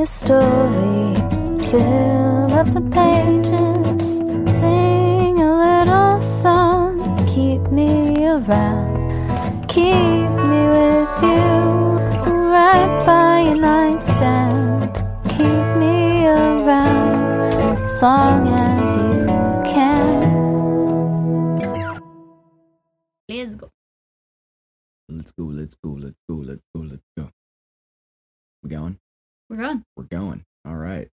me a story. Fill up the pages. Sing a little song. Keep me around. Keep me with you. Right by your nightstand. Keep me around. As long as you can. Let's go. Let's go, let's go, let's go, let's go, let's go. We going? We're going. We're going. All right.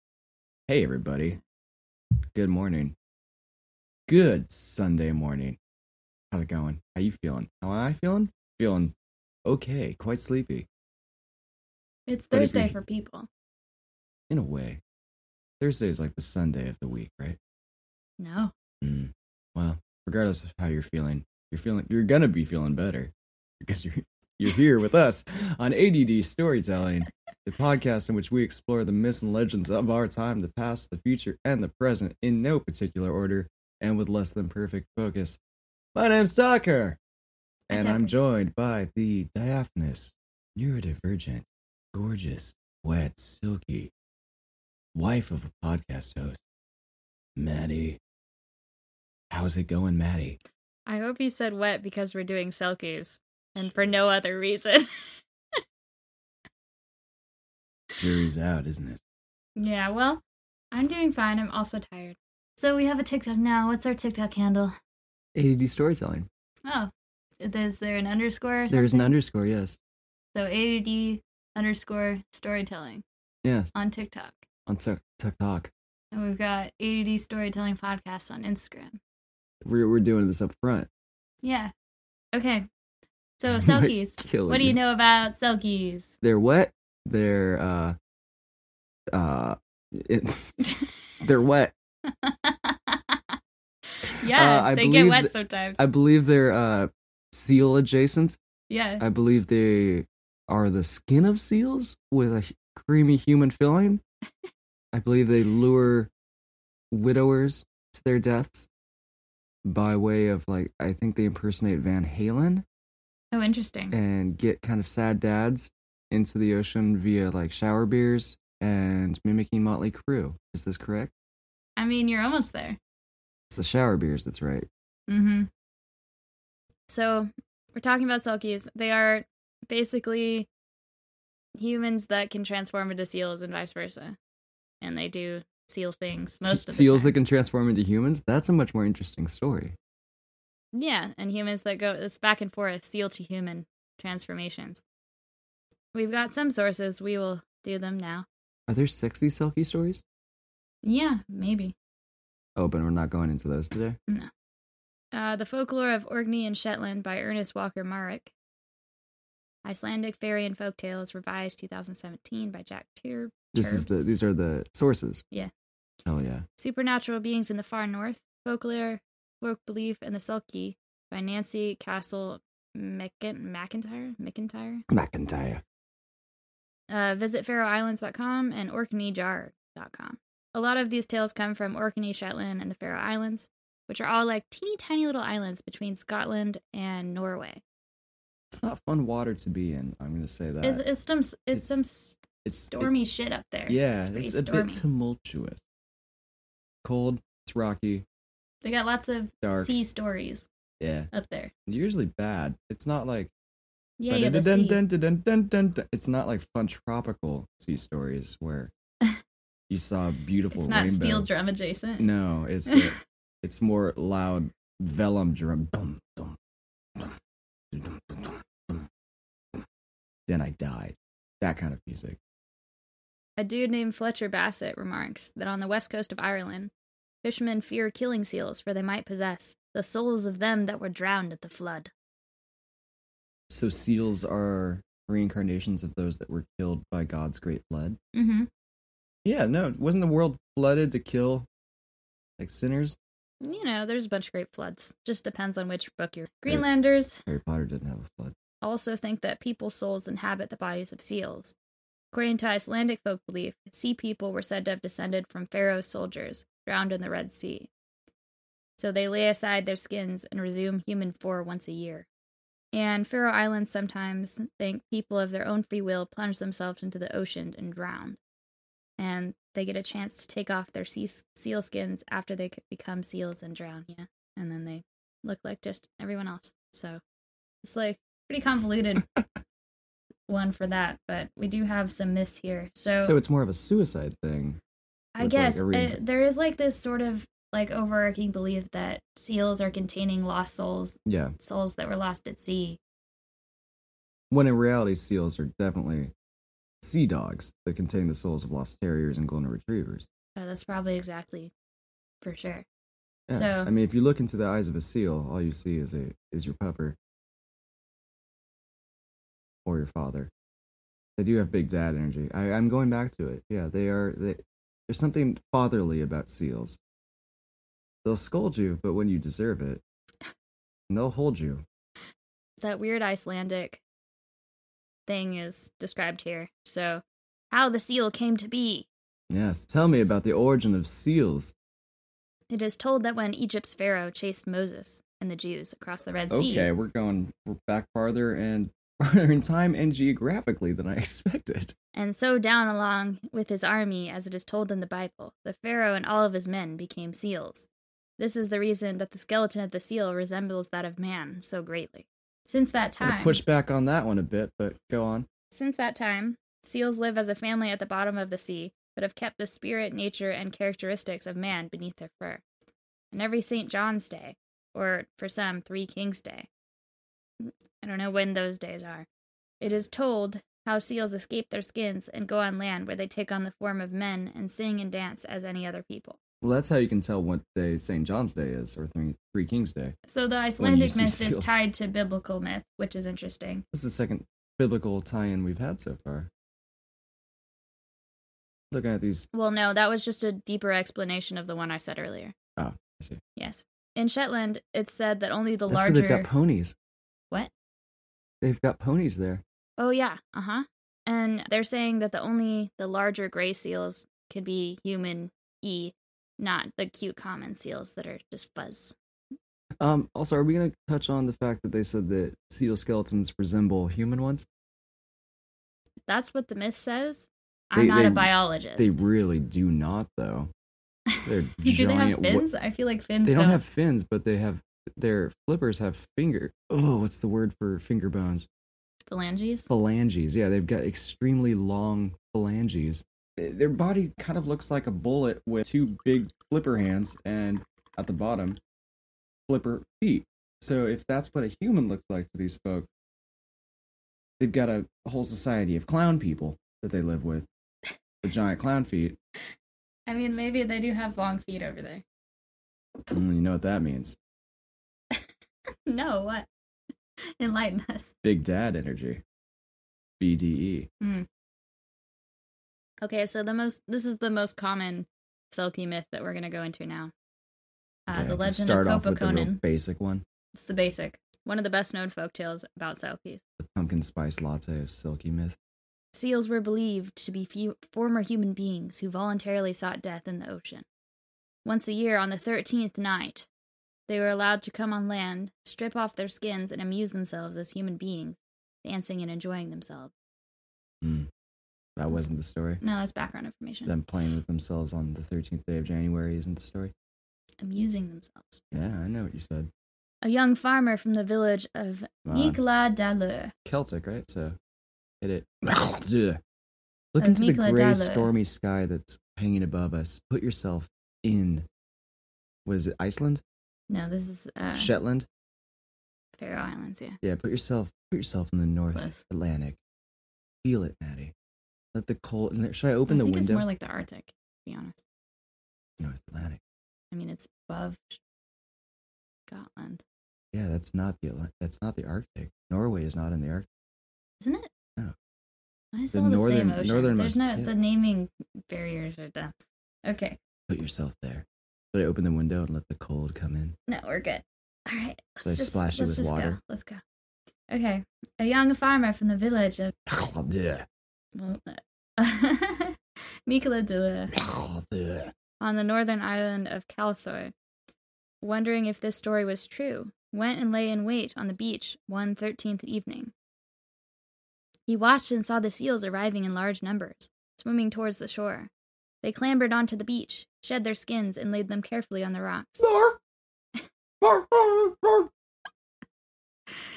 Hey, everybody. Good morning. Good Sunday morning. How's it going? How you feeling? How am I feeling? Feeling okay. Quite sleepy, It's But Thursday for people. in a way. Thursday is like the Sunday of the week, right? No. Mm. Well, regardless of how you're feeling, you're feeling you're gonna be feeling better because you're you're here with us on ADD Storytelling, the podcast in which we explore the myths and legends of our time, the past, the future, and the present in no particular order and with less than perfect focus. My name's Tucker, and I'm joined by the diaphanous, neurodivergent, gorgeous, wet, silky wife of a podcast host, Maddie. How's it going, Maddie? I hope you said wet because we're doing selkies and for no other reason. Jury's out, isn't it? yeah, well, I'm doing fine. I'm also tired. So we have a TikTok now. What's our TikTok handle? ADD storytelling. Oh, is there an underscore or something? There's an underscore, yes. So ADD underscore storytelling Yes, on TikTok. on Tik- TikTok. And we've got ADD storytelling podcast on Instagram. We're, we're doing this up front. Yeah. Okay. So selkies. What do you know about selkies? They're wet. They're, uh, uh, it, they're wet. yeah, Uh, I they get wet th- sometimes. I believe they're, uh, seal adjacent. yeah. I believe they are the skin of seals with a creamy human filling. I believe they lure widowers to their deaths by way of like I think they impersonate Van Halen oh, interesting. and get kind of sad dads into the ocean via like shower beers and mimicking Motley Crue. Is this correct? I mean, you're almost there. It's the shower beers, that's right. Mm-hmm. So we're talking about selkies. They are basically humans that can transform into seals and vice versa, and they do seal things most of the Seals time. that can transform into humans? That's a much more interesting story. Yeah, and humans that go it's back and forth, seal to human transformations. We've got some sources. We will do them now. Are there sexy selkie stories? Yeah, maybe. Oh, but we're not going into those today. No. Uh, the Folklore of Orkney and Shetland by Ernest Walker Marwick. Icelandic Fairy and Folk Tales, revised 2017 by Jack Tier. This is the these are the sources. Yeah. Hell yeah. Supernatural Beings in the Far North, Folklore, Folk Belief, and the Selkie by Nancy Castle McIn- McIntyre. McIntyre. McIntyre. Uh, visit FaroeIslands.com and OrkneyJar.com. A lot of these tales come from Orkney, Shetland, and the Faroe Islands, which are all like teeny tiny little islands between Scotland and Norway. It's not fun water to be in. I'm gonna say that. It's, it's some it's, it's- some it's stormy shit up there. yeah, it's, it's, a bit tumultuous. Cold. It's rocky. They got lots of Dark. sea stories Yeah. up there. Usually bad. It's not like. Yeah, yeah. It's not like fun tropical sea stories where you saw a beautiful It's not rainbow. steel drum adjacent. No, it's uh, it's more loud vellum drum. Then I died. That kind of music. A dude named Fletcher Bassett remarks that on the west coast of Ireland, fishermen fear killing seals, for they might possess the souls of them that were drowned at the flood. So seals are reincarnations of those that were killed by God's great flood. Mm-hmm. Yeah, no, wasn't the world flooded to kill like sinners? You know, there's a bunch of great floods. Just depends on which book you're. Greenlanders Harry Potter didn't have a flood. also think that people's souls inhabit the bodies of seals. According to Icelandic folk belief, sea people were said to have descended from Pharaoh's soldiers drowned in the Red Sea. So they lay aside their skins and resume human form once a year. And Faroe Islands sometimes think people of their own free will plunge themselves into the ocean and drown. and they get a chance to take off their sea- seal skins after they become seals and drown. Yeah, and then they look like just everyone else. So it's like pretty convoluted one for that, but we do have some myths here. So, So it's more of a suicide thing. I with, like, guess a uh, there is like this sort of like overarching belief that seals are containing lost souls, Yeah. souls that were lost at sea. When in reality, seals are definitely sea dogs that contain the souls of lost terriers and golden retrievers. Uh, that's probably exactly for sure. Yeah. So- I mean, if you look into the eyes of a seal, all you see is a is your pupper or your father. They do have big dad energy. I, I'm going back to it. Yeah, they are. They, there's something fatherly about seals. They'll scold you, but when you deserve it, they'll hold you. That weird Icelandic thing is described here. So, how the seal came to be. Yes, tell me about the origin of seals. It is told that when Egypt's pharaoh chased Moses and the Jews across the Red Sea, Okay, we're going we're back farther and farther in time and geographically than I expected. and so down along with his army, as it is told in the Bible, the pharaoh and all of his men became seals. This is the reason that the skeleton of the seal resembles that of man so greatly. Since that time, push back on that one a bit, but go on. Since that time, seals live as a family at the bottom of the sea, but have kept the spirit, nature, and characteristics of man beneath their fur. And every St. John's Day, or for some, Three Kings Day, I don't know when those days are, it is told how seals escape their skins and go on land where they take on the form of men and sing and dance as any other people. Well, that's how you can tell what day St. John's Day is, or Three, Three Kings Day. So the Icelandic myth is tied to biblical myth, which is interesting. This is the second biblical tie-in we've had so far. Looking at these, Well, no, that was just a deeper explanation of the one I said earlier. Oh, I see. Yes. In Shetland, it's said that only the That's larger. where they've got ponies. What? They've got ponies there. Oh yeah, uh huh. And they're saying that the only the larger gray seals could be human e, not the cute common seals that are just fuzz. Um. Also, are we going to touch on the fact that they said that seal skeletons resemble human ones? That's what the myth says. I'm They- not they- a biologist. They really do not, though. They're Do they have giant. fins? I feel like fins they don't. don't have fins, but they have their flippers have finger. Oh, what's the word for finger bones? phalanges. Phalanges. Yeah, they've got extremely long phalanges. Their body kind of looks like a bullet with two big flipper hands, and at the bottom, flipper feet. So if that's what a human looks like to these folk, they've got a whole society of clown people that they live with. The giant clown feet. I mean, maybe they do have long feet over there. Mm, you know what that means? No, what? Enlighten us. Big dad energy. E. BDE. Okay, so the most this is the most common selkie myth that we're gonna go into now. Uh, Okay, the to legend start of the basic one. It's the basic, one of the best known folk tales about Selkies. The pumpkin spice latte of selkie myth. Seals were believed to be few, former human beings who voluntarily sought death in the ocean. Once a year, on the thirteenth night, they were allowed to come on land, strip off their skins, and amuse themselves as human beings, dancing and enjoying themselves. Hmm. That wasn't the story. No, that's background information. Them playing with themselves on the 13th day of January isn't the story. Amusing themselves. Yeah, I know what you said. A young farmer from the village of Come on. Dalur Celtic, right? So hit it. Look Of into the gray, Dalu. stormy sky that's hanging above us. Put yourself in. What is it? Iceland? No, this is uh, Shetland? Faroe Islands. Yeah, Yeah, put yourself put yourself in the North Close. Atlantic. Feel it, Maddie. Let the cold. Should I open I the think window? it's more like the Arctic. To be honest, North Atlantic. I mean it's above Scotland, Yeah, that's not the that's not the Arctic. Norway is not in the Arctic. isn't it? No. It's The all the northern- same ocean. There's no tip. the naming barriers are done. Okay, Put yourself there. Should I open the window and let the cold come in? no, we're good. All right, So I let's just splash let's with just water? go. Let's go. Okay, a young farmer from the village of oh, yeah. Nikola uh, Dula oh, on the northern island of Kalsoy, wondering if this story was true, went and lay in wait on the beach one thirteenth evening. He watched and saw the seals arriving in large numbers, swimming towards the shore. They clambered onto the beach, shed their skins, and laid them carefully on the rocks.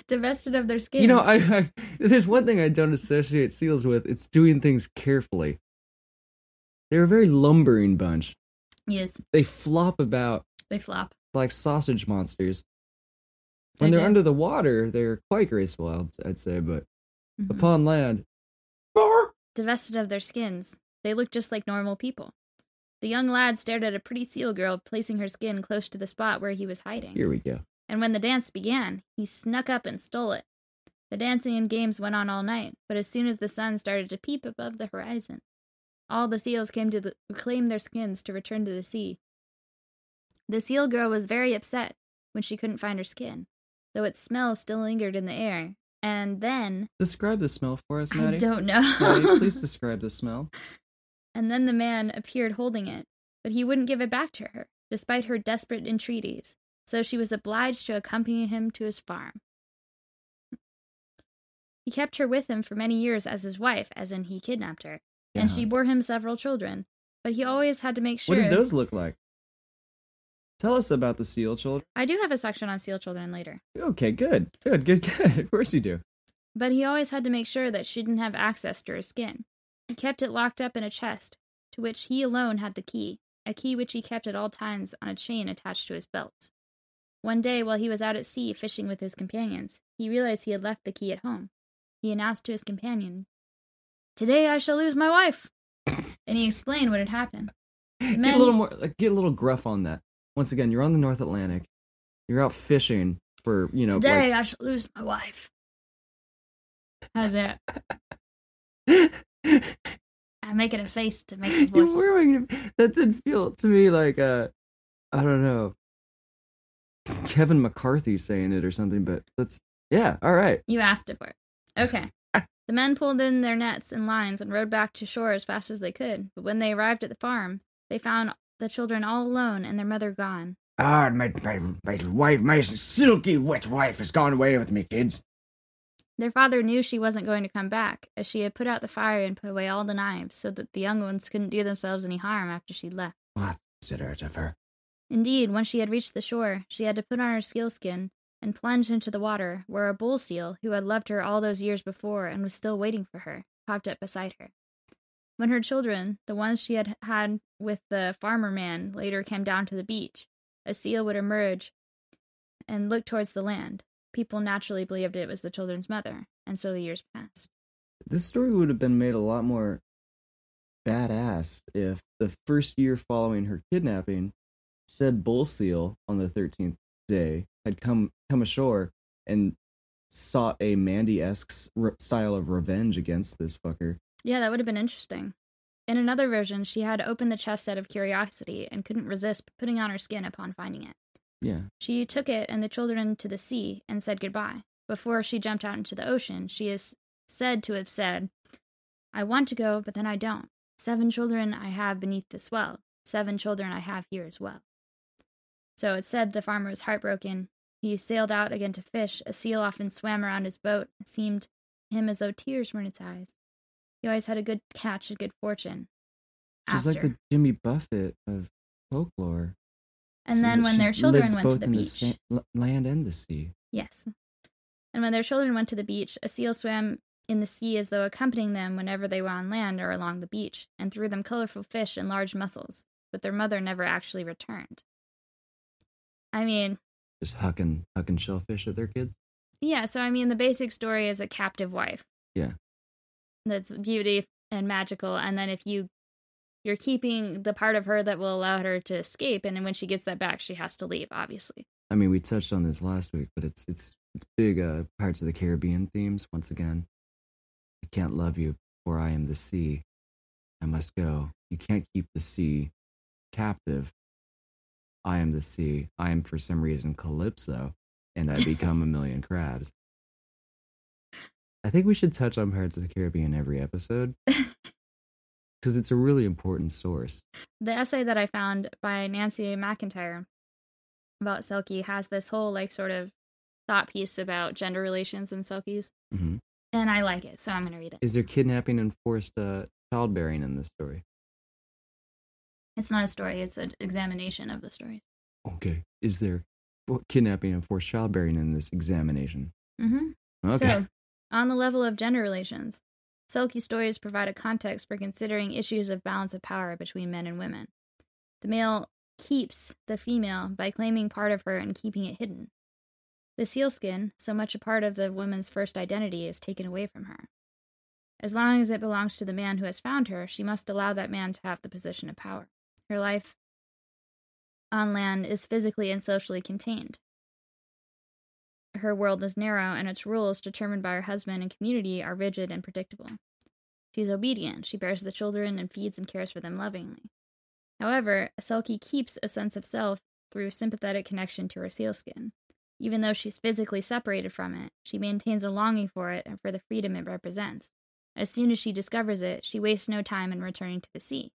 Divested of their skins. You know, I, I there's one thing I don't associate seals with. It's doing things carefully. They're a very lumbering bunch. yes, They flop about they flop. like sausage monsters. When they are do. under the water, they're quite graceful, I'd, I'd say, but Mhm. upon land, Divested of their skins, they looked just like normal people. The young lad stared at a pretty seal girl placing her skin close to the spot where he was hiding. here we go. And when the dance began, he snuck up and stole it. The dancing and games went on all night, but as soon as the sun started to peep above the horizon, all the seals came to the- reclaim their skins to return to the sea. The seal girl was very upset when she couldn't find her skin, though its smell still lingered in the air. And then, Describe the smell for us, Maddie. I don't know. Maddie, please describe the smell. And then the man appeared holding it, but he wouldn't give it back to her, despite her desperate entreaties, so she was obliged to accompany him to his farm. He kept her with him for many years as his wife, as in he kidnapped her, and she bore him several children, but he always had to make sure. What did those look like? Tell us about the seal children. I do have a section on seal children later, Okay, good, good, good, good. Of course you do. but he always had to make sure that she didn't have access to her skin. He kept it locked up in a chest, to which he alone had the key, a key which he kept at all times on a chain attached to his belt. One day, while he was out at sea fishing with his companions, he realized he had left the key at home. He announced to his companion, Today I shall lose my wife. and he explained what had happened. Get a little more, get a little gruff on that. Once again, you're on the North Atlantic. You're out fishing for, you know, Today I shall lose my wife. How's that? like, I'm making a face to make a you're voice. wearing that did feel to me like uh, I don't know, Kevin McCarthy saying it or something. But that's yeah, all right. You asked it for it. Okay. the men pulled in their nets and lines and rowed back to shore as fast as they could. But when they arrived at the farm, they found the children all alone and their mother gone. Ah, my, my, my wife, my silky wet wife has gone away with me, kids. Their father knew she wasn't going to come back, as she had put out the fire and put away all the knives so that the young ones couldn't do themselves any harm after she left. What considerate of her. Indeed, when she had reached the shore, she had to put on her sealskin and plunge into the water, where a bull seal, who had loved her all those years before and was still waiting for her, popped up beside her. When her children, the ones she had had with the farmer man, later came down to the beach, a seal would emerge and look towards the land. People naturally believed it was the children's mother, and so the years passed. This story would have been made a lot more badass if the first year following her kidnapping, said bull seal on the thirteenth day had come come ashore and sought a Mandy-esque style of revenge against this fucker. Yeah, that would have been interesting. In another version, she had opened the chest out of curiosity and couldn't resist putting on her skin upon finding it. Yeah, She took it and the children to the sea and said goodbye. Before she jumped out into the ocean, she is said to have said, I want to go, but then I don't. Seven children I have beneath this well. Seven children I have here as well. So it said the farmer was heartbroken. He sailed out again to fish. A seal often swam around his boat. It seemed to him as though tears were in its eyes. He always had a good catch and good fortune. she's After. like the Jimmy Buffett of folklore. And She then when their children went to the beach. sa- land and the sea. Yes. And when their children went to the beach, a seal swam in the sea as though accompanying them whenever they were on land or along the beach, and threw them colorful fish and large mussels, but their mother never actually returned. I mean, Just hucking hucking shellfish at their kids. yeah, so I mean, the basic story is a captive wife. Yeah. That's beauty and magical, and then if you you're keeping the part of her that will allow her to escape, and when she gets that back, she has to leave, obviously. I mean, we touched on this last week, but it's it's it's big uh, Pirates of the Caribbean themes once again. I can't love you, for I am the sea. I must go. You can't keep the sea captive. I am the sea. I am for some reason Calypso, and I become a million crabs. I think we should touch on Pirates of the Caribbean every episode because it's a really important source. the essay that I found by Nancy McIntyre about Selkie has this whole like sort of thought piece about gender relations in Selkies, hmm and I like it, so I'm gonna read it. Is there kidnapping and forced uh, childbearing in this story? It's not a story, it's an examination of the stories. Okay. Is there kidnapping and forced childbearing in this examination? Mm-hmm. Okay. So, on the level of gender relations, Selkie stories provide a context for considering issues of balance of power between men and women. The male keeps the female by claiming part of her and keeping it hidden. The sealskin, so much a part of the woman's first identity, is taken away from her. As long as it belongs to the man who has found her, she must allow that man to have the position of power. Her life on land is physically and socially contained her world is narrow and its rules, determined by her husband and community, are rigid and predictable. She is obedient, she bears the children and feeds and cares for them lovingly. However, a Selkie keeps a sense of self through sympathetic connection to her sealskin. Even though she's physically separated from it, she maintains a longing for it and for the freedom it represents. As soon as she discovers it, she wastes no time in returning to the sea.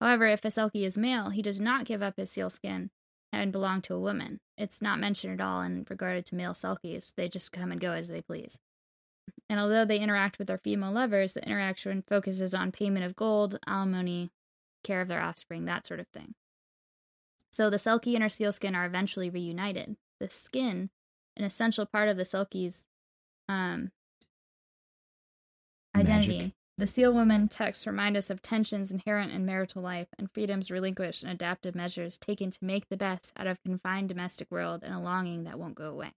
However, if a Selkie is male, he does not give up his sealskin and belong to a woman. It's not mentioned at all in regard to male Selkies. They just come and go as they please. And although they interact with their female lovers, the interaction focuses on payment of gold, alimony, care of their offspring, that sort of thing. So the Selkie and her sealskin are eventually reunited. The skin, an essential part of the Selkie's um, identity. Magic. The Seal Woman texts remind us of tensions inherent in marital life and freedoms relinquished and adaptive measures taken to make the best out of confined domestic world and a longing that won't go away.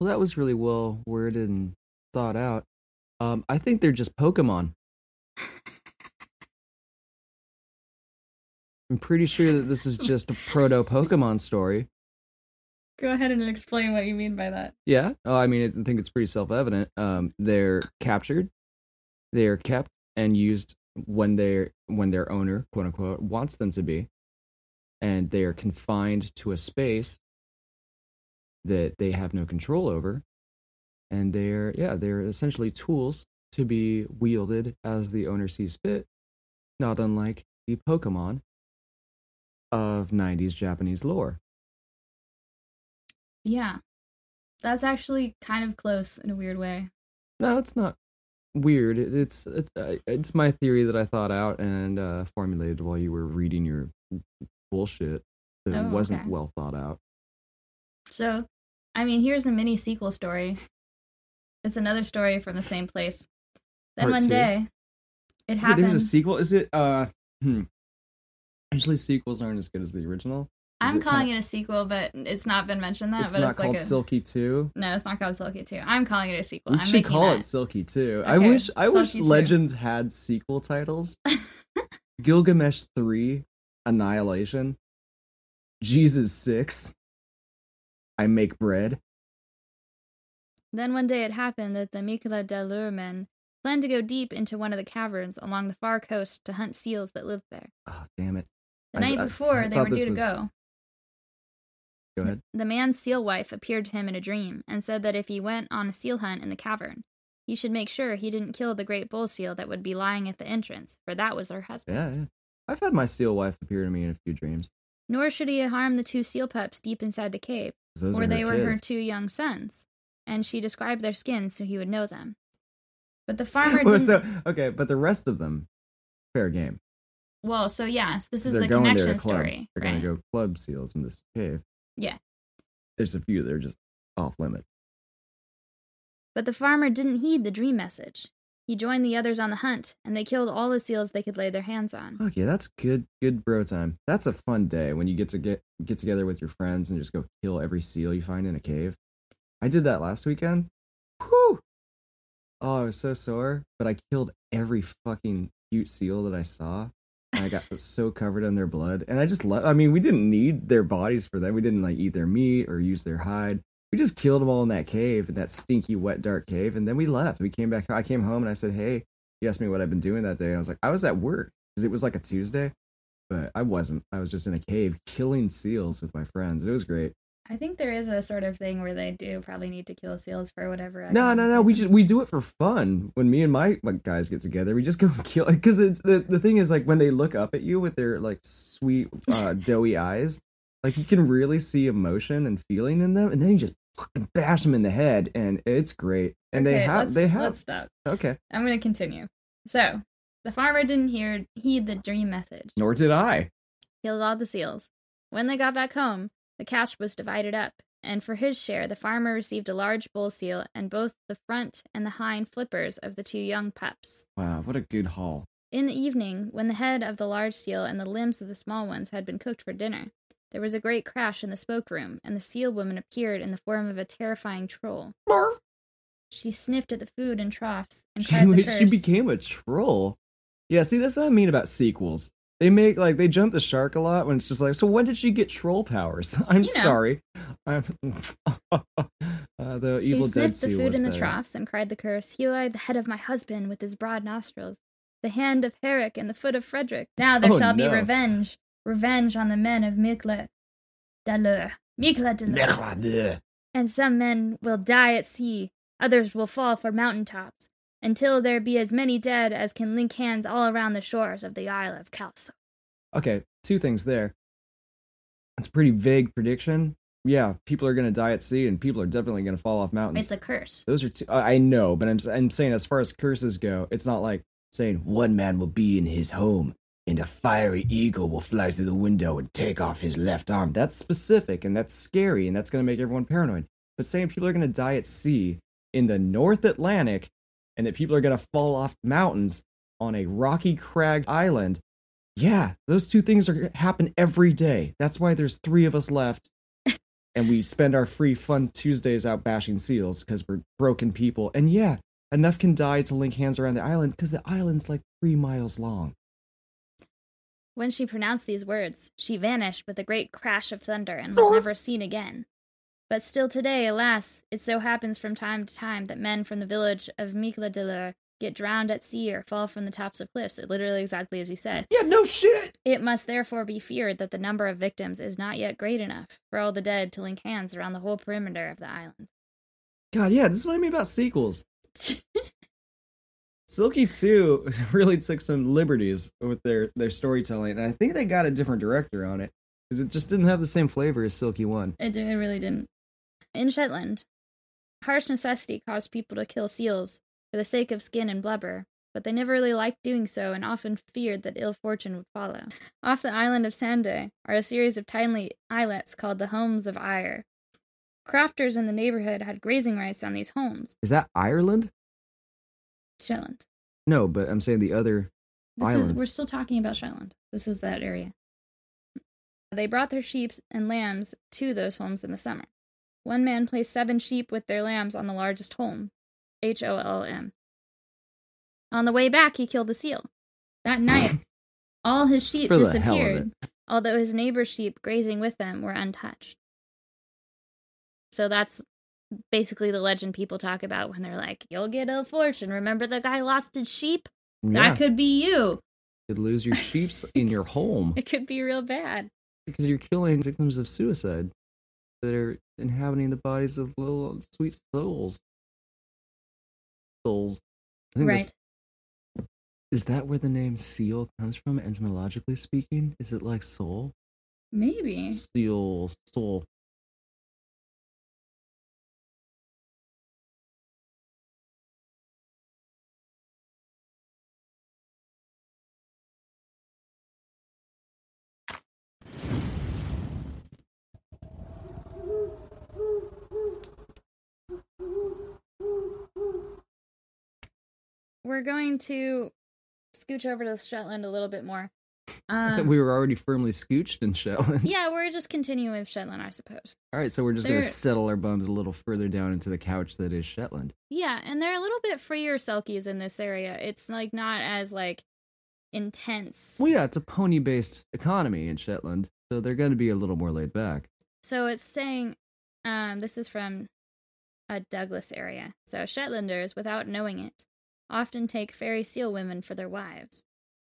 Well, that was really well worded and thought out. Um, I think they're just Pokemon. I'm pretty sure that this is just a proto Pokemon story. Go ahead and explain what you mean by that. Yeah. Oh, I mean, I think it's pretty self evident. Um, they're captured, they are kept and used when they're when their owner, quote unquote, wants them to be, and they are confined to a space that they have no control over, and they're yeah, they're essentially tools to be wielded as the owner sees fit, not unlike the Pokemon of '90s Japanese lore. Yeah. That's actually kind of close in a weird way. No, it's not weird. It's it's uh, it's my theory that I thought out and uh, formulated while you were reading your bullshit that Oh, wasn't okay. well thought out. So, I mean, here's a mini sequel story. It's another story from the same place. Then Part one two? day, it Wait, happened. there's a sequel. Is it? Uh, hmm. Usually sequels aren't as good as the original. I'm calling it a sequel, but it's not been mentioned that. it's but not it's called like a Selkie Two. no, it's not called Selkie Two. I'm calling it a sequel. We I'm should call that. it Selkie Two. I wish I wish 2. Legends had sequel titles. Gilgamesh Three, Annihilation, Jesus Six. I make bread. Then one day it happened that the Mikla de Lurmen planned to go deep into one of the caverns along the far coast to hunt seals that lived there. Oh damn it! The I- night before, I they were due to go. Go ahead. The man's seal wife appeared to him in a dream and said that if he went on a seal hunt in the cavern, he should make sure he didn't kill the great bull seal that would be lying at the entrance, for that was her husband. Yeah, yeah. I've had my seal wife appear to me in a few dreams. Nor should he harm the two seal pups deep inside the cave, are they were her two young sons, and she described their skins so he would know them. But the farmer Well, didn't. so okay, but the rest of them, fair game. well, so yes, this is the going connection story, They're right? gonna go club seals in this cave. Yeah. There's a few that are just off limit. But the farmer didn't heed the dream message. He joined the others on the hunt, and they killed all the seals they could lay their hands on. Okay, that's good. Good bro time. That's a fun day when you get to get get together with your friends and just go kill every seal you find in a cave. I did that last weekend. Whew. Oh, I was so sore, but I killed every fucking cute seal that I saw. I got so covered in their blood, and I just left. I mean, we didn't need their bodies for that. We didn't like eat their meat or use their hide. We just killed them all in that cave, in that stinky, wet, dark cave, and then we left. We came back. I came home and I said, "Hey." He asked me what I've been doing that day. I was like, "I was at work because it was like a Tuesday." but I wasn't. I was just in a cave killing seals with my friends. It was great. I think there is a sort of thing where they do probably need to kill seals for whatever. No, no, no. We just we do it for fun. When me and my, my guys get together, we just go kill. Because the, the the thing is, like when they look up at you with their like sweet uh, doughy eyes, like you can really see emotion and feeling in them, and then you just fucking bash them in the head, and it's great. And they have they have Let's stop. okay. I'm going to continue. So, The farmer didn't hear heed the dream message. Nor did I. Killed all the seals. When they got back home, the cash was divided up, and for his share, the farmer received a large bull seal and both the front and the hind flippers of the two young pups. Wow, what a good haul. In the evening, when the head of the large seal and the limbs of the small ones had been cooked for dinner, there was a great crash in the smoke room, and the seal woman appeared in the form of a terrifying troll. She sniffed at the food and troughs and She, cried the she became a troll. Yeah, see, that's what I mean about sequels. They make like they jump the shark a lot when it's just like, so when did she get troll powers? I'm You know. sorry. I'm uh, the She Evil Dead sniffed the food in the better. troughs and cried the curse. He lied the head of my husband with his broad nostrils, the hand of Herrick and the foot of Frederick. Now there Oh, shall be revenge, revenge on the men of Mikla Dalur. Mikla Dalur. And some men will die at sea, others will fall for mountain tops, until there be as many dead as can link hands all around the shores of the Isle of Kalsoy. Okay, two things there. It's a pretty vague prediction. Yeah, people are gonna die at sea, and people are definitely gonna fall off mountains. It's a curse. Those are two. I know, but I'm I'm saying as far as curses go, it's not like saying One man will be in his home, and a fiery eagle will fly through the window and take off his left arm. that's specific and that's scary and that's gonna make everyone paranoid. But saying people are gonna die at sea in the North Atlantic, and that people are gonna fall off mountains on a rocky crag island, yeah, those two things are happen every day. That's why there's three of us left. And we spend our free fun Tuesdays out bashing seals because we're broken people. And yeah, enough can die to link hands around the island because the island's like three miles long. When she pronounced these words, she vanished with a great crash of thunder and was oh. never seen again. But still today, alas, it so happens from time to time that men from the village of Mikladalur get drowned at sea or fall from the tops of cliffs, literally exactly as you said. Yeah, no shit. It must therefore be feared that the number of victims is not yet great enough for all the dead to link hands around the whole perimeter of the island. God, yeah, this is what I mean about sequels. Selkie 2 really took some liberties with their, their storytelling, and I think they got a different director on it because it just didn't have the same flavor as Selkie 1. It, it really didn't. In Shetland, harsh necessity caused people to kill seals for the sake of skin and blubber, but they never really liked doing so and often feared that ill fortune would follow. Off the island of Sanday are a series of tiny islets called the Holms of Ire. Crofters in the neighborhood had grazing rights on these holms. Is that Ireland? Shetland. No, but I'm saying the other. This Islands. is we're still talking about Shetland. This is that area. They brought their sheep and lambs to those holms in the summer. One man placed seven sheep with their lambs on the largest holm, H O L M. On the way back, he killed the seal. That night, all his sheep For the hell of disappeared, although his neighbor's sheep grazing with them were untouched. So that's basically the legend people talk about when they're like, "You'll get ill fortune." Remember the guy lost his sheep? Yeah, That could be you. You could lose your sheep in your home It could be real bad. because you're killing victims of suicide that are inhabiting the bodies of little sweet souls. Souls. Right. Is that where the name seal comes from, etymologically speaking? Is it like soul? Maybe. Seal, soul. We're going to scooch over to Shetland a little bit more. I thought Um, we were already firmly scooched in Shetland. yeah, we're just continuing with Shetland, I suppose. All right, so we're just going to settle our bums a little further down into the couch that is Shetland. Yeah, and they're a little bit freer Selkies in this area. It's like not as like intense. Well, yeah, it's a pony based economy in Shetland, so they're going to be a little more laid back. So it's saying, um, this is from a Douglas area. So Shetlanders, without knowing it, often take fairy seal women for their wives.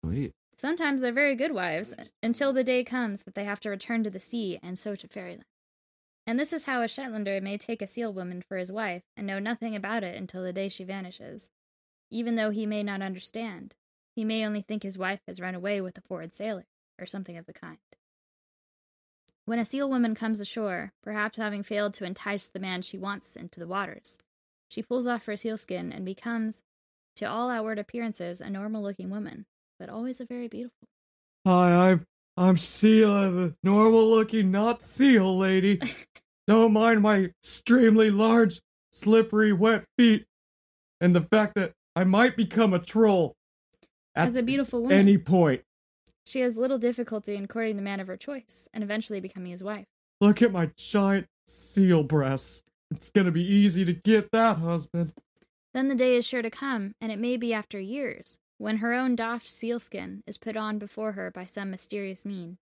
Sweet. Sometimes they're very good wives, until the day comes that they have to return to the sea and so to fairyland. And this is how a Shetlander may take a seal woman for his wife and know nothing about it until the day she vanishes. Even though he may not understand, he may only think his wife has run away with a foreign sailor, or something of the kind. When a seal woman comes ashore, perhaps having failed to entice the man she wants into the waters, she pulls off her sealskin and becomes To all outward appearances, a normal looking woman, but always a very beautiful. Hi, I'm I'm Sheila, the normal looking not seal lady. Don't mind my extremely large, slippery, wet feet, and the fact that I might become a troll As a beautiful woman, any point. she has little difficulty in courting the man of her choice and eventually becoming his wife. Look at my giant seal breasts. It's gonna be easy to get that husband. Then the day is sure to come, and it may be after years, when her own doffed sealskin is put on before her by some mysterious mean.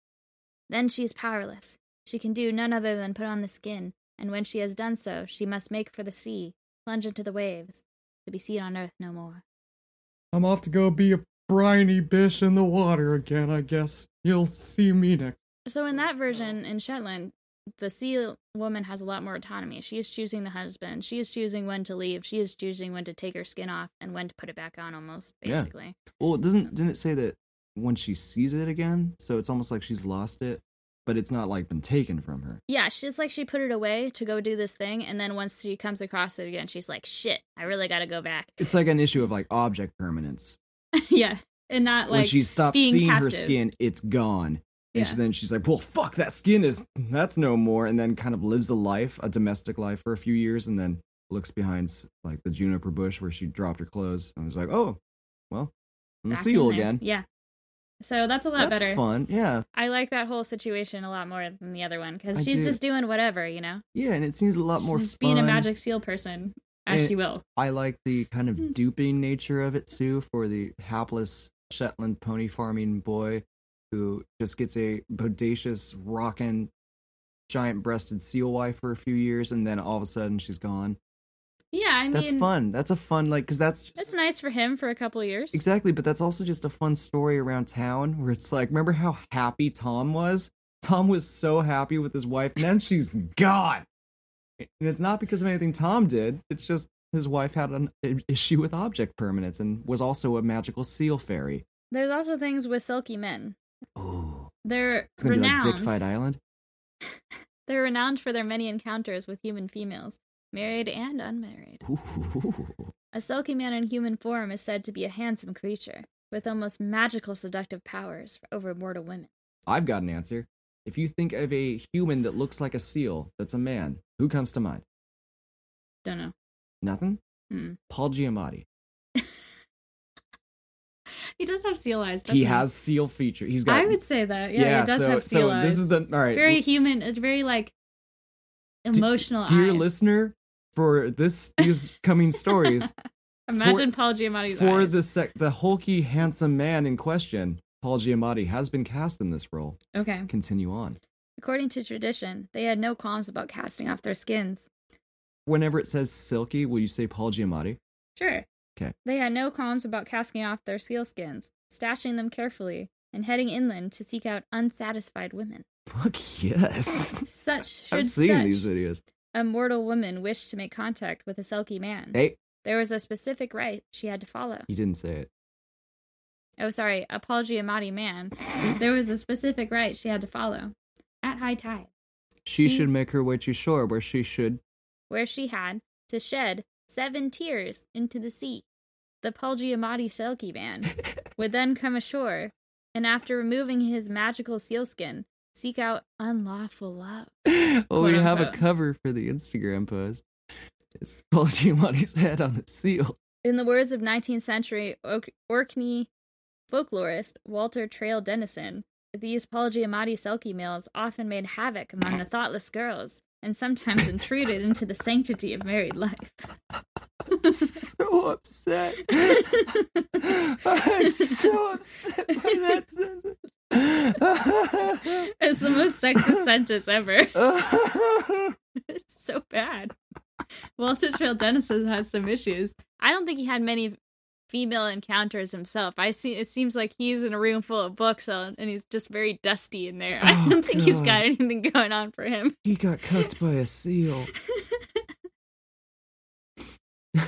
Then she is powerless. She can do none other than put on the skin, and when she has done so, she must make for the sea, plunge into the waves, to be seen on earth no more. I'm off to go be a briny bish in the water again, I guess. You'll see me next. So in that version in Shetland, the sea woman has a lot more autonomy. She is choosing the husband. She is choosing when to leave. She is choosing when to take her skin off and when to put it back on almost, basically. Yeah. Well, doesn't didn't it say that when she sees it again, so it's almost like she's lost it, but it's not like been taken from her. Yeah, she's like she put it away to go do this thing, and then once she comes across it again, she's like, "Shit, I really got to go back." It's like an issue of like object permanence. yeah, and not like when she stops seeing her skin, it's gone. And she, then she's like, "Well, fuck, that skin is that's no more." And then kind of lives a life, a domestic life, for a few years, and then looks behind like the juniper bush where she dropped her clothes, and was like, "Oh, well, I'm seal in there. again." Yeah, so that's a lot That's better. fun. Yeah, I like that whole situation a lot more than the other one because she's do. just doing whatever, you know. yeah, and it seems a lot She's more just fun. being a magic seal person as And- she will. I like the kind Hmm. of duping nature of it too for the hapless Shetland pony farming boy who just gets a bodacious, rockin', giant breasted seal wife for a few years and then all of a sudden she's gone. Yeah, I mean, That's fun. That's a fun, like, because that's just, it's nice for him for a couple of years. exactly, but that's also just a fun story around town where it's like, remember how happy Tom was? Tom was so happy with his wife, and then she's gone. And it's not because of anything Tom did. It's just his wife had an issue with object permanence and was also a magical seal fairy. There's also things with selkie men. Oh, They're it's gonna renowned. be like Dick Fight Island. They're renowned for their many encounters with human females, married and unmarried. Ooh. A selkie man in human form is said to be a handsome creature with almost magical seductive powers over mortal women. I've got an answer. If you think of a human that looks like a seal, that's a man, who comes to mind? Don't know. Nothing. Hmm. Paul Giamatti. He does have seal eyes. He has seal feature. He's got. I would say that. Yeah, he does so have seal so eyes. this is the all right. very human. It's very like emotional. dear eyes. listener, for this these coming stories, imagine Paul Giamatti's for eyes. the sec- the hulky handsome man in question, Paul Giamatti has been cast in this role. Okay. Continue on. According to tradition, they had no qualms about casting off their skins. Whenever it says selkie, will you say Paul Giamatti? Sure. 'Kay. They had no qualms about casting off their seal skins, stashing them carefully, and heading inland to seek out unsatisfied women. Fuck yes. Such should I've seen such these videos. a mortal woman wish to make contact with a selkie man. Hey, There was a specific rite she had to follow. you didn't say it. Oh, sorry, a Paul Giamatti man. there was a specific rite she had to follow. At high tide, She She- should make her way to shore where she should. where she had to shed seven tears into the sea. The Paul Giamatti selkie man would then come ashore, and after removing his magical sealskin, seek out unlawful love. oh, we have a cover for the Instagram post. It's Paul Giamatti's head on a seal. In the words of 19th century Ork- Orkney folklorist Walter Traill Dennison, these Paul Giamatti selkie males often made havoc among the thoughtless girls and sometimes intruded into the sanctity of married life. so upset. I'm so upset by that sentence. it's the most sexist sentence ever. it's so bad. Walter Traill Dennison has some issues. I don't think he had many female encounters himself. I see. It seems like he's in a room full of books, uh, and he's just very dusty in there. I Oh, don't think he's got anything going on for him. he got cucked by a seal.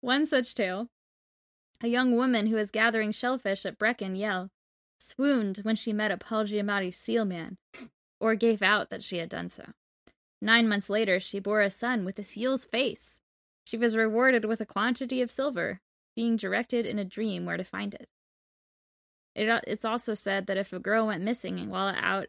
One such tale: a young woman who was gathering shellfish at Breckon Yell swooned when she met a Paul Giamatti seal man, or gave out that she had done so. Nine months later, she bore a son with a seal's face. She was rewarded with a quantity of silver, being directed in a dream where to find it. it. uh, It's also said that if a girl went missing while out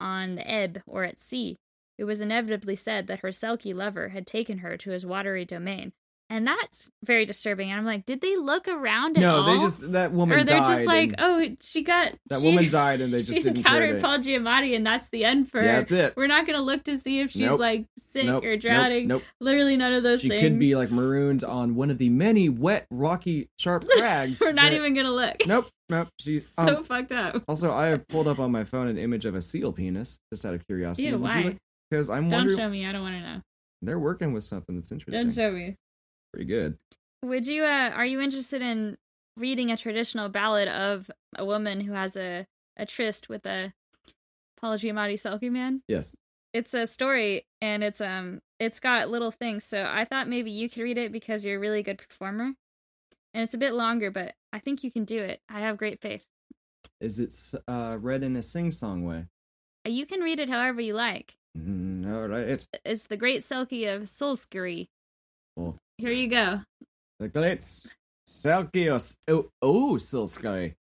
on the ebb or at sea, it was inevitably said that her Selkie lover had taken her to his watery domain. And that's very disturbing. And I'm like, did they look around at No, all? No, they just that woman or they're just like, oh, she got that she- woman died, and they just she didn't encountered Paul Giamatti, and that's the end for yeah, her. that's it. We're not gonna look to see if she's Nope. like sick Nope, or drowning. Nope. Literally none of those She things. could be like marooned on one of the many wet, rocky, sharp crags. We're not that- even gonna look. Nope, nope. She's so um, fucked up. also. I have pulled up on my phone an image of a seal penis, just out of curiosity. Ew, why? Because I'm Don't wondering show me. I don't want to know. they're working with something that's interesting. Don't show me. Pretty good. Would you? Uh, are you interested in reading a traditional ballad of a woman who has a a tryst with a Paul Giamatti selfie man? Yes. It's a story, and it's um, it's got little things. So I thought maybe you could read it because you're a really good performer, and it's a bit longer, but I think you can do it. I have great faith. Is it uh, read in a sing-song way? You can read it however you like. Mm, all right. It's the Great Selkie of Sule Skerry. Cool. Here you go. the great Selkios. Oh, oh, Silsky.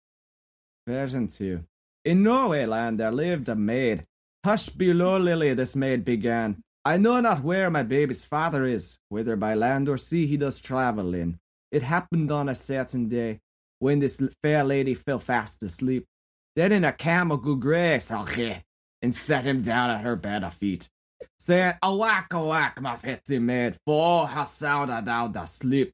Version 2. In Norway land there lived a maid. Hush below Lily, this maid began. I know not where my baby's father is, whether by land or sea he does travel in. It happened on a certain day, when this fair lady fell fast asleep. Then in a camel grew grace, okay, and set him down at her bed of feet, saying, Awake, awake, my pretty maid, for how sound art thou dost sleep.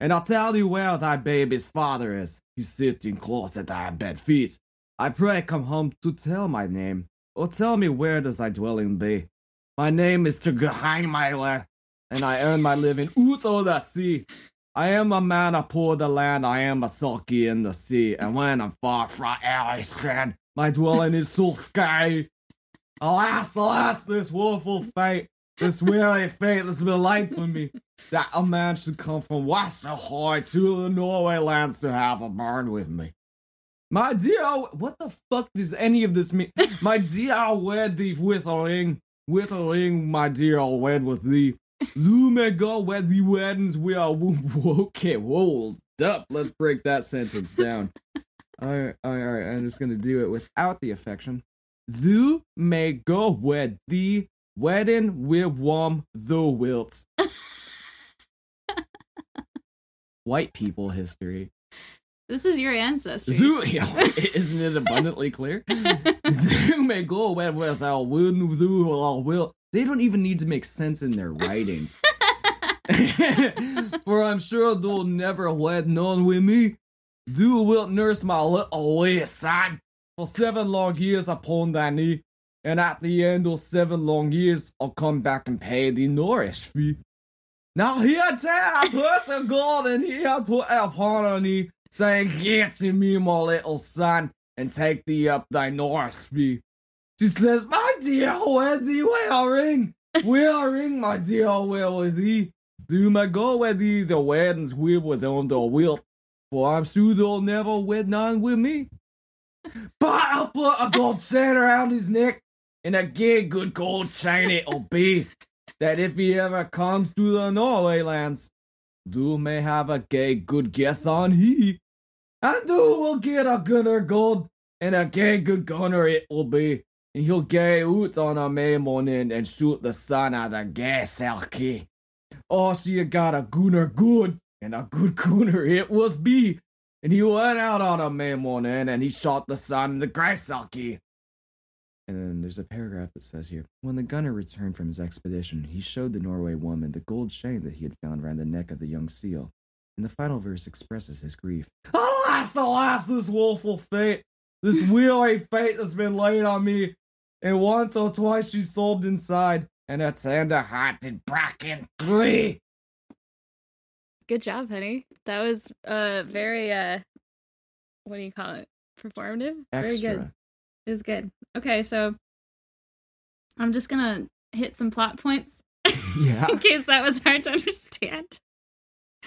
And I'll tell thee where thy baby's father is. He's sitting close at thy bed feet. I pray come home to tell my name, or tell me where does thy dwelling be. My name is Tugahangmailer, and I earn my living out of the sea. I am a man upon the land, I am a sulky in the sea, and when I'm far from our strand, my dwelling is so sky. Alas, alas, this woeful fate, this weary fate that's been laid for me, that a man should come from Westerhoy to the Norway lands to have a burn with me. My dear, what the fuck does any of this mean? My dear, I'll wed thee with a ring, with a ring, my dear, I'll wed with thee. May go where the weddings we are. Okay, hold up. Let's break that sentence down. Alright, alright, I'm just gonna do it without the affection. Thou may go wed the wedding we warm thou wilt. White people history. This is your ancestry. Thou, isn't it abundantly clear? thou may go wed with thou will, thou will. They don't even need to make sense in their writing. For I'm sure thou never wed none with me. Thou wilt nurse my little son for seven long years upon thy knee, and at the end of seven long years, I'll come back and pay thee nourish fee. Now here ten a person gold, and here put upon her knee, saying, Get to me, my little son, and take thee up thy nourish fee. She says, My dear, where thee will ring? Will ring, my dear, will with thee. Do my go with thee, the weddings we within the wheel, For I'm sure they'll never wed none with me. But I'll put a gold chain around his neck, and a gay good gold chain it'll be. That if he ever comes to the Norway lands, do may have a gay good guess on he. And do will get a gunner gold, and a gay good gunner it will be. And he'll gay out on a May morning and shoot the sun out of the gay selkie. Oh, she got a gooner good, and a good gooner it was be. And he went out on a May morning and he shot the sun in the grey selkie. And then there's a paragraph that says here When the gunner returned from his expedition, he showed the Norway woman the gold chain that he had found round the neck of the young seal. And the final verse expresses his grief. Alas, alas, this woeful fate, this weary fate that's been laid on me. And once or twice she sobbed inside, and her tender heart did break in three. Good job, honey. That was uh very uh what do you call it? Performative? Very good. Extra. It was good. Okay, so I'm just gonna hit some plot points Yeah. in case that was hard to understand.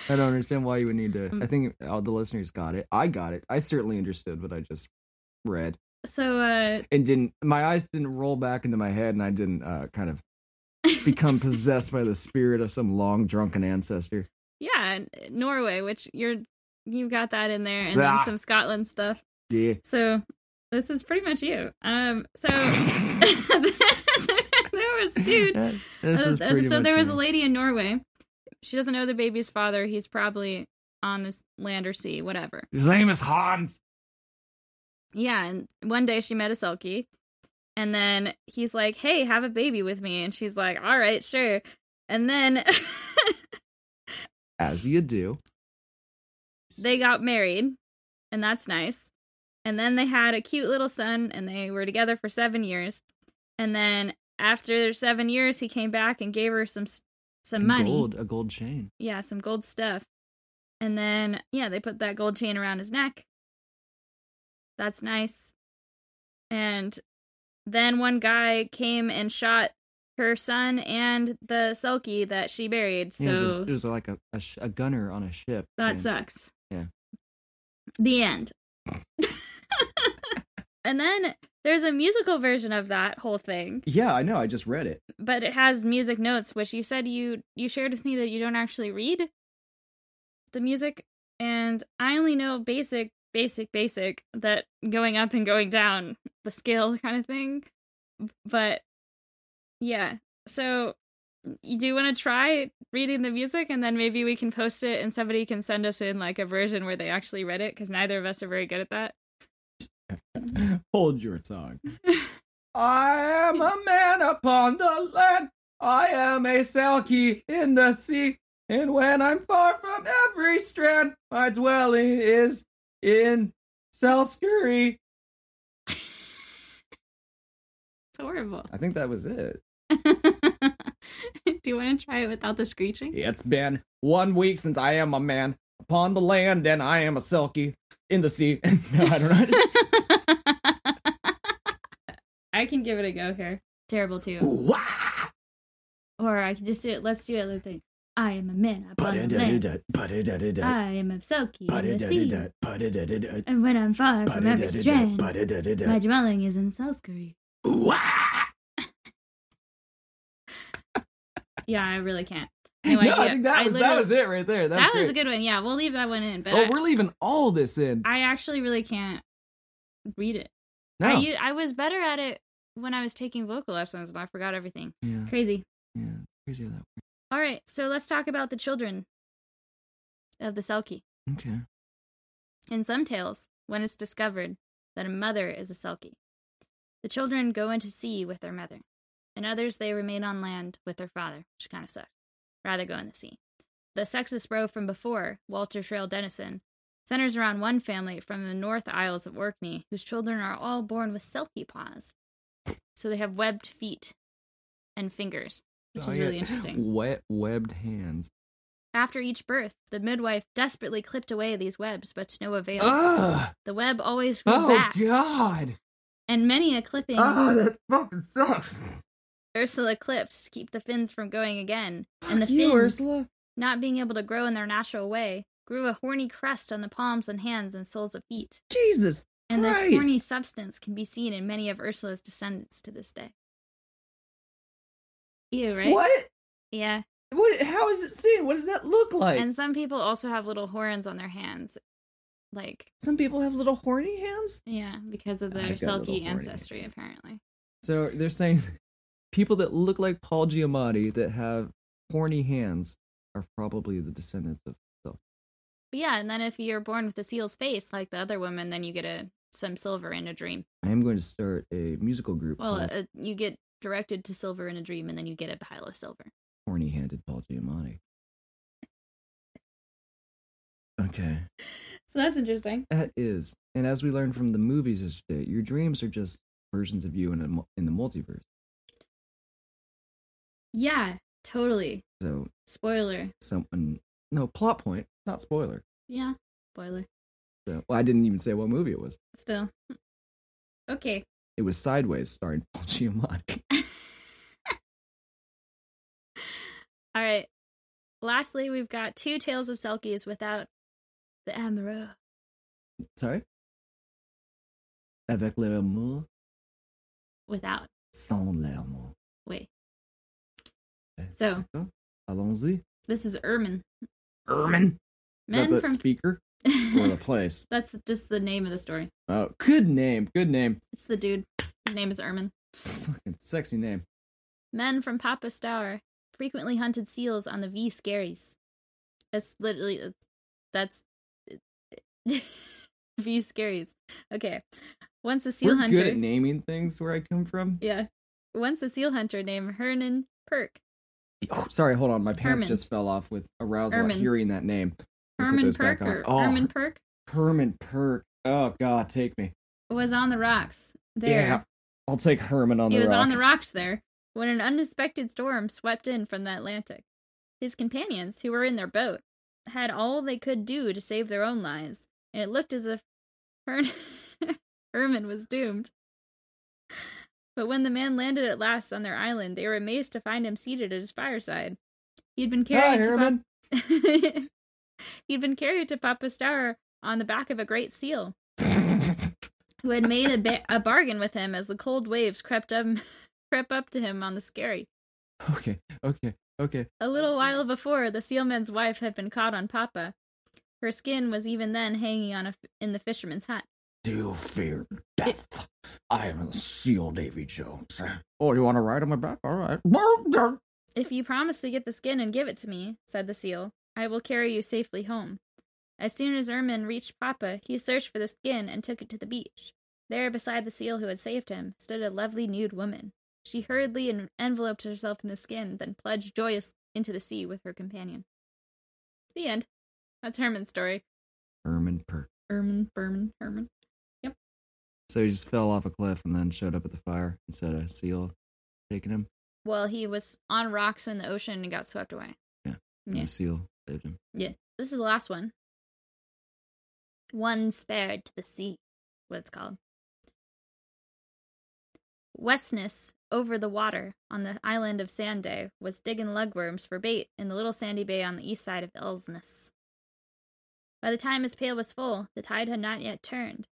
I don't understand why you would need to. Mm. I think all the listeners got it. I got it. I certainly understood what I just read So uh and didn't. My eyes didn't roll back into my head, and I didn't uh, kind of become possessed by the spirit of some long drunken ancestor. Yeah, Norway, which you're you've got that in there, and Ah. then some Scotland stuff. Yeah. So this is pretty much you. Um, so there was dude. This Uh, so there was me. a lady in Norway. She doesn't know the baby's father. He's probably on this land or sea, whatever. His name is Hans. Yeah, and one day she met a Selkie, and then he's like, "Hey, have a baby with me," and she's like, "All right, sure." And then As you do. they got married, and that's nice. And then they had a cute little son, and they were together for seven years. And then after seven years, he came back and gave her some some money. Gold, a gold chain. Yeah, some gold stuff. And then yeah, they put that gold chain around his neck. That's nice. And then one guy came and shot her son and the Selkie that she buried. Yeah, it was, So a- it was like a, a, sh- a gunner on a ship. that and- sucks. Yeah. The end. and then there's a musical version of that whole thing, Yeah, I know. I just read it. but it has music notes, which you said you you shared with me that you don't actually read the music, and I only know basic, basic, basic that going up and going down the scale kind of thing. But yeah, so you do want to try reading the music and then maybe we can post it and somebody can send us in like a version where they actually read it because neither of us are very good at that Hold your tongue. I am a man upon the land. I am a Selkie in the sea. And when I'm far from every strand, my dwelling is in Sule Skerry. it's horrible I think that was it. do you want to try it without the screeching It's been one week since I am a man upon the land, and I am a silky in the sea. no, I don't know. i can give it a go here terrible too Wah! or i can just do it let's do it let's i am a man upon the land i am a silky in the sea and when i'm far from every strand my dwelling is in Sule Skerry Wah! Yeah i really can't no, no. I think that was that was it right there. That's that was great. a good one. Yeah, we'll leave that one in. But Oh, I, we're leaving all this in. I actually really can't read it. No. I, I was better at it when I was taking vocal lessons, and I forgot everything. yeah, Crazy. yeah. Crazy that All right, so let's talk about the children of the Selkie. Okay. In some tales, when it's discovered that a mother is a Selkie, the children go into sea with their mother. In others, they remain on land with their father, which kind of sucks. Rather go in the sea. The sexist row from before, Walter Traill Dennison, centers around one family from the North Isles of Orkney whose children are all born with Selkie paws. So they have webbed feet and fingers, which Oh, is yeah. really interesting. Wet webbed hands. After each birth, the midwife desperately clipped away these webs, but to no avail. Ugh. The web always grew Oh back, God. and many a clipping Ah, that fucking sucks. Ursula clipped to keep the fins from going again, and the you, fins, Ursula. not being able to grow in their natural way, grew a horny crust on the palms and hands and soles of feet. Jesus. And this horny substance can be seen in many of Ursula's descendants to this day. Ew, right? What? Yeah. What? How is it seen? What does that look like? And some people also have little horns on their hands. Like, Some people have little horny hands. yeah, because of their I've got little Selkie ancestry, hands. apparently. So they're saying people that look like Paul Giamatti that have horny hands are probably the descendants of. But yeah, and then if you're born with a seal's face like the other woman, then you get a some silver in a dream. I am going to start a musical group Well, called uh, you get directed to silver in a dream, and then you get a pile of silver. Horny Handed Paul Giamatti. Okay, So that's interesting. that is, and as we learned from the movies yesterday, your dreams are just versions of you in a in the multiverse. Yeah, totally. So Spoiler. someone, no plot point, not spoiler. Yeah, spoiler. So, well, I didn't even say what movie it was. Still. Okay. It was Sideways, starring Paul Giamatti. All right. Lastly, we've got two tales of Selkies without the Amoureux. Sorry. Avec l'amour, Without. sans l'amour. Wait. Eh, so Allons-y. this is Ermin. Ermin. Is Men that the from speaker or the place? That's just the name of the story. Oh, good name. Good name. It's the dude. His name is Ermin. Fucking sexy name. Men from Papa Stour frequently hunted seals on the Vee Skerries. That's literally that's Vee Skerries. Okay. Once a seal We're hunter good at naming things where I come from. Yeah. Once a seal hunter named Hernan Perk. Oh, sorry, hold on. My pants Herman. just fell off with arousal Herman. hearing that name. Herman Perk or Oh, Herman Perk Herman Perk. Oh God, take me. was on the rocks there. Yeah, I'll take Herman on the. he was rocks. on the rocks there when an unexpected storm swept in from the Atlantic. His companions, who were in their boat, had all they could do to save their own lives, and it looked as if Her- Herman was doomed. But when the man landed at last on their island, they were amazed to find him seated at his fireside. He'd been Hi, carried to Herman. He'd been carried to Papa Stour on the back of a great seal, who had made a, ba- a bargain with him as the cold waves crept up, crept up to him on the skerry. okay, okay, okay. A little while before, the sealman's wife had been caught on Papa. Her skin was even then hanging on a f- in the fisherman's hut. Do you fear death? I am the Seal Davy Jones. Oh, you want to ride on my back? All right. If you promise to get the skin and give it to me, said the seal, I will carry you safely home. As soon as Ermin reached Papa, he searched for the skin and took it to the beach. There, beside the seal who had saved him, stood a lovely nude woman. She hurriedly en- enveloped herself in the skin, then plunged joyously into the sea with her companion. The end. That's Herman's story. Herman Perk. Ermin, Berman, Herman. So he just fell off a cliff and then showed up at the fire instead of seal taking him. Well, he was on rocks in the ocean and got swept away. Yeah. And Yeah. the seal saved him. Yeah. This is the last one. One spared to the sea, what it's called. Westness, over the water, on the island of Sanday, was digging lugworms for bait in the little sandy bay on the east side of Elsness. By the time his pail was full, the tide had not yet turned.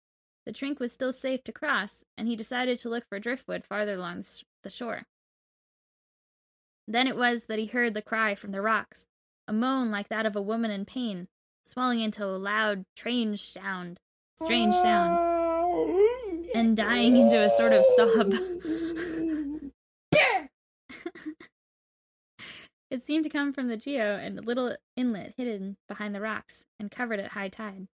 The trink was still safe to cross, and he decided to look for driftwood farther along the shore. Then it was that he heard the cry from the rocks, a moan like that of a woman in pain, swelling into a loud, strange sound, strange sound, and dying into a sort of sob. it seemed to come from the geo and a little inlet hidden behind the rocks and covered at high tide.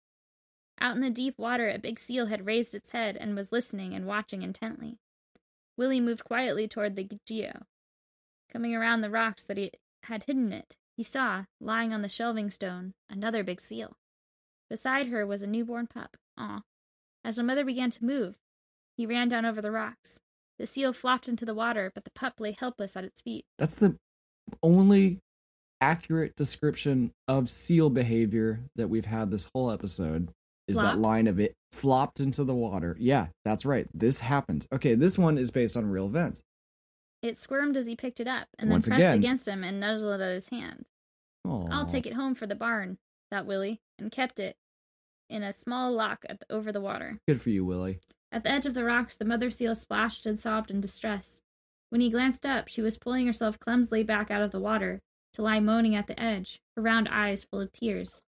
Out in the deep water, a big seal had raised its head and was listening and watching intently. Willie moved quietly toward the geo. Coming around the rocks that he had hidden it, he saw, lying on the shelving stone, another big seal. Beside her was a newborn pup. Aw. As the mother began to move, he ran down over the rocks. The seal flopped into the water, but the pup lay helpless at its feet. That's the only accurate description of seal behavior that we've had this whole episode. Is Flop? that line of it flopped into the water? Yeah, that's right. This happened. Okay, this one is based on real events. It squirmed as he picked it up, and Once then pressed again. against him and nuzzled at his hand. Oh, I'll take it home for the barn, thought Willie, and kept it in a small lock at the, over the water. Good for you, Willie. At the edge of the rocks, the mother seal splashed and sobbed in distress. When he glanced up, she was pulling herself clumsily back out of the water to lie moaning at the edge, her round eyes full of tears.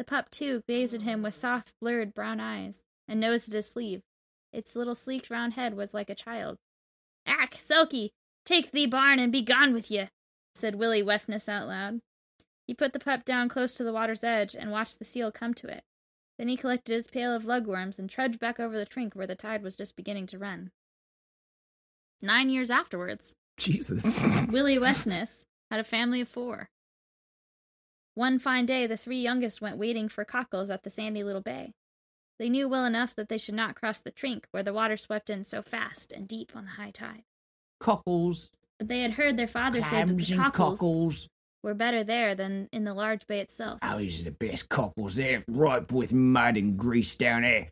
The pup, too, gazed at him with soft, blurred brown eyes, and nosed at his sleeve. Its little sleek round head was like a child's. Ack, Selkie, take thee barn and be gone with ye, said Willie Westness out loud. He put the pup down close to the water's edge and watched the seal come to it. Then he collected his pail of lugworms and trudged back over the trink where the tide was just beginning to run. Nine years afterwards, Jesus. Willie Westness had a family of four. One fine day, the three youngest went wading for cockles at the sandy little bay. They knew well enough that they should not cross the trink where the water swept in so fast and deep on the high tide. Cockles, But they had heard their father say that the cockles cockles. were better there than in the large bay itself. Oh, these are the best cockles there, ripe with mud and grease down there.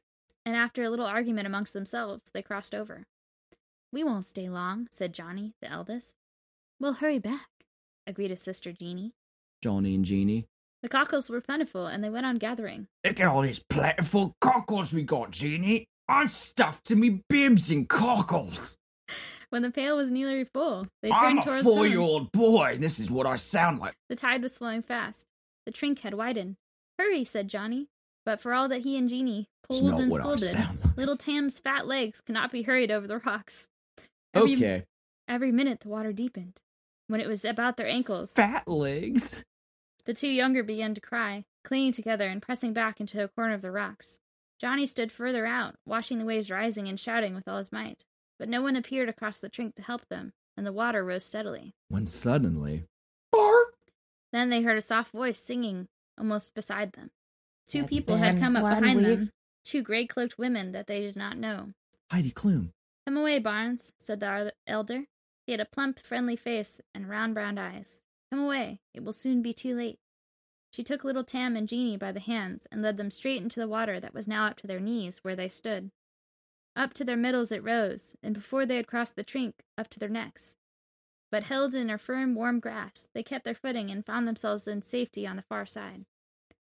and after a little argument amongst themselves, they crossed over. We won't stay long, said Johnny, the eldest. We'll hurry back, agreed his sister Jeanie. Johnny and Jeannie. The cockles were plentiful, and they went on gathering. Look at all these plentiful cockles we got, Jeannie. I'm stuffed to me bibs in cockles. When the pail was nearly full, they turned I'm turned a towards home. four-year-old boy. and This is what I sound like. The tide was flowing fast. The trink had widened. Hurry, said Johnny. But for all that he and Jeannie pulled and what scolded, like. little Tam's fat legs could not be hurried over the rocks. Every, Okay. Every minute the water deepened. When it was about their ankles, Fat legs. the two younger began to cry, clinging together and pressing back into a corner of the rocks. Johnny stood further out, watching the waves rising and shouting with all his might. But no one appeared across the trink to help them, and the water rose steadily. When suddenly, Bark. Then they heard a soft voice singing almost beside them. Two It's people had come up behind them, two gray cloaked women that they did not know. Heidi Klum. Come away, Barnes, said the elder. He had a plump, friendly face and round brown eyes. Come away, it will soon be too late. She took little Tam and Jeanie by the hands and led them straight into the water that was now up to their knees where they stood. Up to their middles it rose, and before they had crossed the trink, up to their necks. But held in her firm, warm grasp, they kept their footing and found themselves in safety on the far side.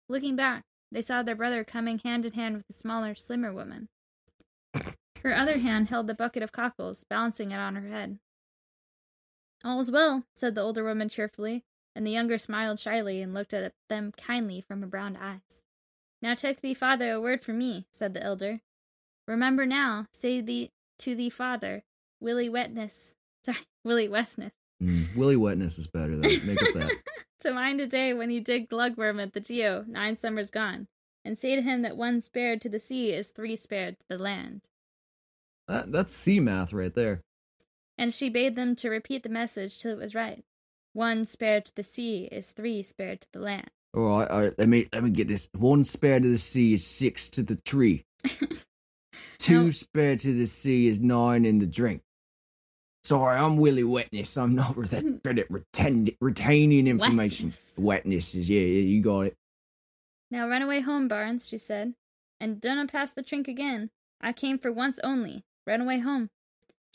Looking back, they saw their brother coming hand in hand with the smaller, slimmer woman. Her other hand held the bucket of cockles, balancing it on her head. All's well, said the older woman cheerfully, and the younger smiled shyly and looked at them kindly from her brown eyes. Now take thee father a word from me, said the elder. Remember now, say thee to thee father, Willie Wetness, sorry, Willie Westness, Mm, Willie Wetness is better though. Make it that. to mind a day when you dig glugworm at the geo, nine summers gone, and say to him that one spared to the sea is three spared to the land. that. That's sea math right there. And she bade them to repeat the message till it was right. One spared to the sea is three spared to the land. All right, all right. Let me let me get this. One spare to the sea is six to the tree. Two Now- spare to the sea is nine in the drink. Sorry, I'm Willie Wetness. I'm not with that credit retain, retaining information. Wetness. Is yeah, yeah, you got it. Now run away home, Barnes, she said, and dunna pass the trink again. I came for once only. Run away home.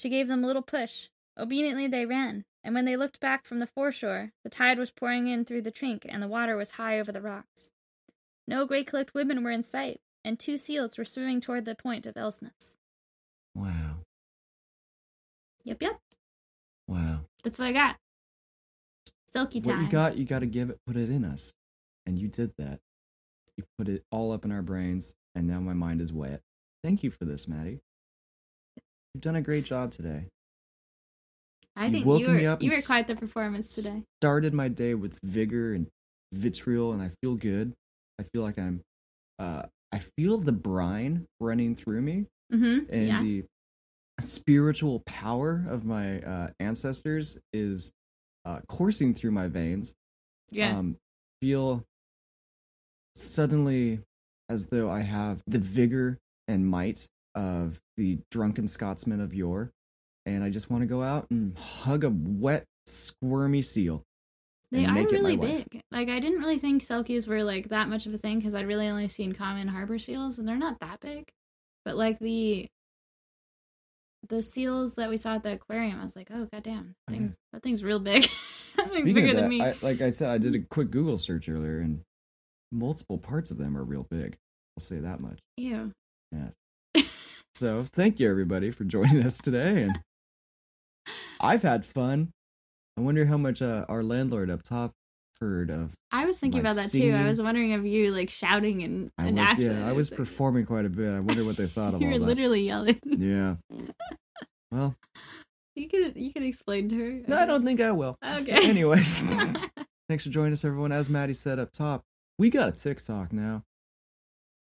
She gave them a little push. Obediently they ran, and when they looked back from the foreshore, the tide was pouring in through the trink, and the water was high over the rocks. No grey cloaked women were in sight, and two seals were swimming toward the point of Elsness. Wow. Yep, yep. Wow. That's what I got. Silky time. What you got, you got to give it, put it in us. And you did that. You put it all up in our brains, and now my mind is wet. Thank you for this, Maddie. You've done a great job today. I You think woke you me were up you were quite the performance today. Started my day with vigor and vitriol, and I feel good. I feel like I'm, uh, I feel the brine running through me, Mm-hmm. and Yeah. the spiritual power of my uh, ancestors is uh, coursing through my veins. Yeah. um, feel suddenly as though I have the vigor and might of the drunken Scotsman of yore, and I just want to go out and hug a wet, squirmy seal. They are make it my really big. Like I didn't really think selkies were like that much of a thing because I'd really only seen common harbor seals, and they're not that big. But like the the seals that we saw at the aquarium, I was like, oh goddamn, that thing, that thing's real big. that thing's Speaking bigger of than me. I, like I said, I did a mm-hmm. quick Google search earlier, and multiple parts of them are real big. I'll say that much. Ew. Yes. So thank you everybody for joining us today, and I've had fun. I wonder how much uh, our landlord up top heard of I was thinking about that too. I was wondering of you like shouting and, I and was accent. yeah, I was performing quite a bit. I wonder what they thought of You all were that. literally yelling. Yeah. Well, you could you could explain to her. no, I don't think I will. Okay. Anyway, thanks for joining us, everyone. As Maddie said up top, we got a TikTok now.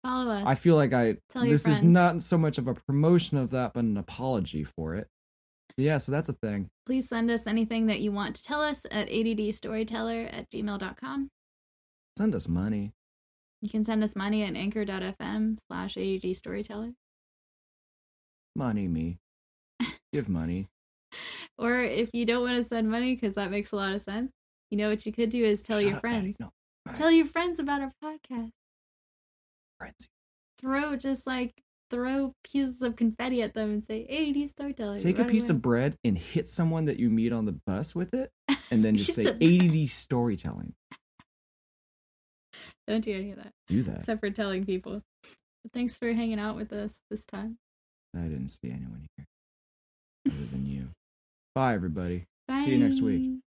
Follow us. I feel like I Tell this is not so much of a promotion of that, but an apology for it. Yeah, so that's a thing. Please send us anything that you want to tell us at addstoryteller at gmail.com. Send us money. You can send us money at anchor.fm slash addstoryteller. Money me. Give money. Or if you don't want to send money, because that makes a lot of sense, you know what you could do is tell Shut your up, friends. No, Tell your friends about our podcast. Throw just like throw pieces of confetti at them and say ADD storytelling. Take a piece away." of bread and hit someone that you meet on the bus with it, and then just say of bread. ADD storytelling. Don't do any of that. Do that. Except for telling people. But thanks for hanging out with us this time. I didn't see anyone here other than you. Bye, everybody. See you next week. Bye.